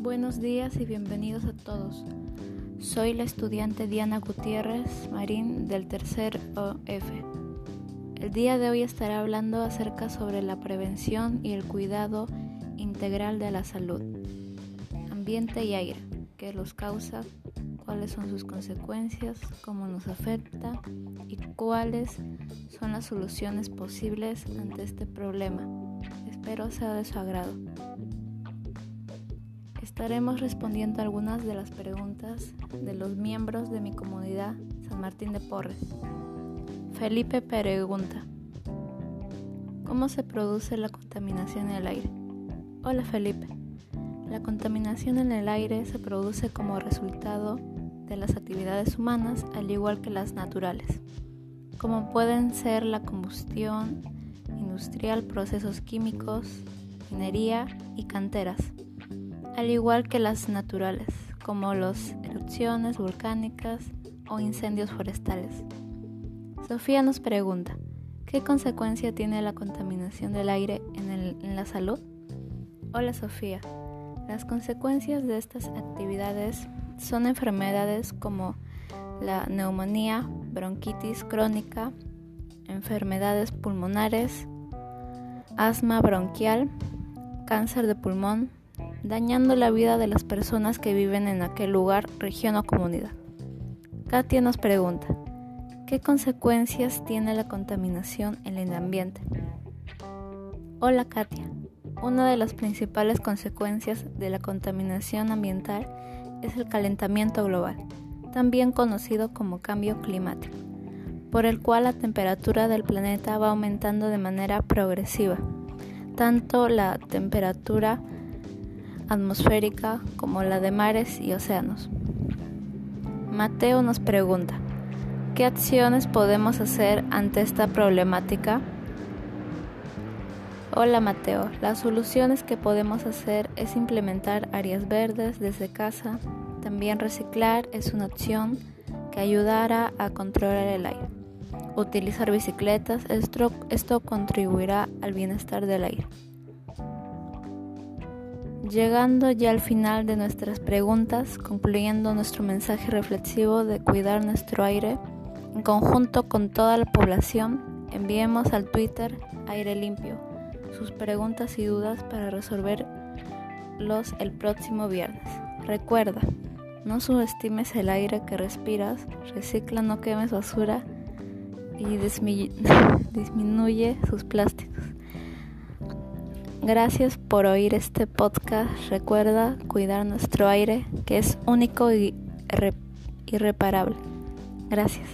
Buenos días y bienvenidos a todos. Soy la estudiante Diana Gutiérrez Marín del tercer OF. El día de hoy estaré hablando acerca sobre la prevención y el cuidado integral de la salud, ambiente y aire, qué los causa, cuáles son sus consecuencias, cómo nos afecta y cuáles son las soluciones posibles ante este problema. Espero sea de su agrado. Estaremos respondiendo algunas de las preguntas de los miembros de mi comunidad San Martín de Porres. Felipe pregunta, ¿cómo se produce la contaminación en el aire? Hola Felipe, la contaminación en el aire se produce como resultado de las actividades humanas al igual que las naturales, como pueden ser la combustión industrial, procesos químicos, minería y canteras al igual que las naturales, como las erupciones volcánicas o incendios forestales. Sofía nos pregunta, ¿qué consecuencia tiene la contaminación del aire en, la salud? Hola Sofía, las consecuencias de estas actividades son enfermedades como la neumonía, bronquitis crónica, enfermedades pulmonares, asma bronquial, cáncer de pulmón, dañando la vida de las personas que viven en aquel lugar, región o comunidad. Katia nos pregunta, ¿qué consecuencias tiene la contaminación en el ambiente? Hola Katia, una de las principales consecuencias de la contaminación ambiental es el calentamiento global, también conocido como cambio climático, por el cual la temperatura del planeta va aumentando de manera progresiva. Tanto la temperatura atmosférica como la de mares y océanos. Mateo nos pregunta, ¿qué acciones podemos hacer ante esta problemática? Hola Mateo, las soluciones que podemos hacer es implementar áreas verdes desde casa, también reciclar es una opción que ayudará a controlar el aire. Utilizar bicicletas, esto, esto contribuirá al bienestar del aire. Llegando ya al final de nuestras preguntas, concluyendo nuestro mensaje reflexivo de cuidar nuestro aire, en conjunto con toda la población, enviemos al Twitter Aire Limpio sus preguntas y dudas para resolverlos el próximo viernes. Recuerda, no subestimes el aire que respiras, recicla, no quemes basura y disminuye sus plásticos. Gracias por oír este podcast. Recuerda cuidar nuestro aire, que es único y irreparable. Gracias.